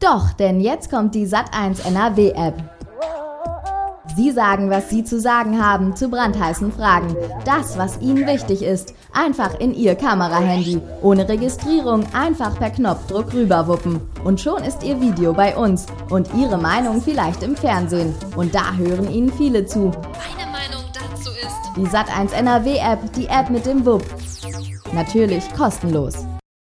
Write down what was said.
Doch, denn jetzt kommt die Sat1 NRW App. Sie sagen, was Sie zu sagen haben zu brandheißen Fragen. Das, was Ihnen wichtig ist, einfach in Ihr Kamerahandy. Ohne Registrierung, einfach per Knopfdruck rüberwuppen. Und schon ist Ihr Video bei uns und Ihre Meinung vielleicht im Fernsehen. Und da hören Ihnen viele zu. Meine Meinung dazu ist. Die Sat1 NRW App, die App mit dem Wupp. Natürlich kostenlos.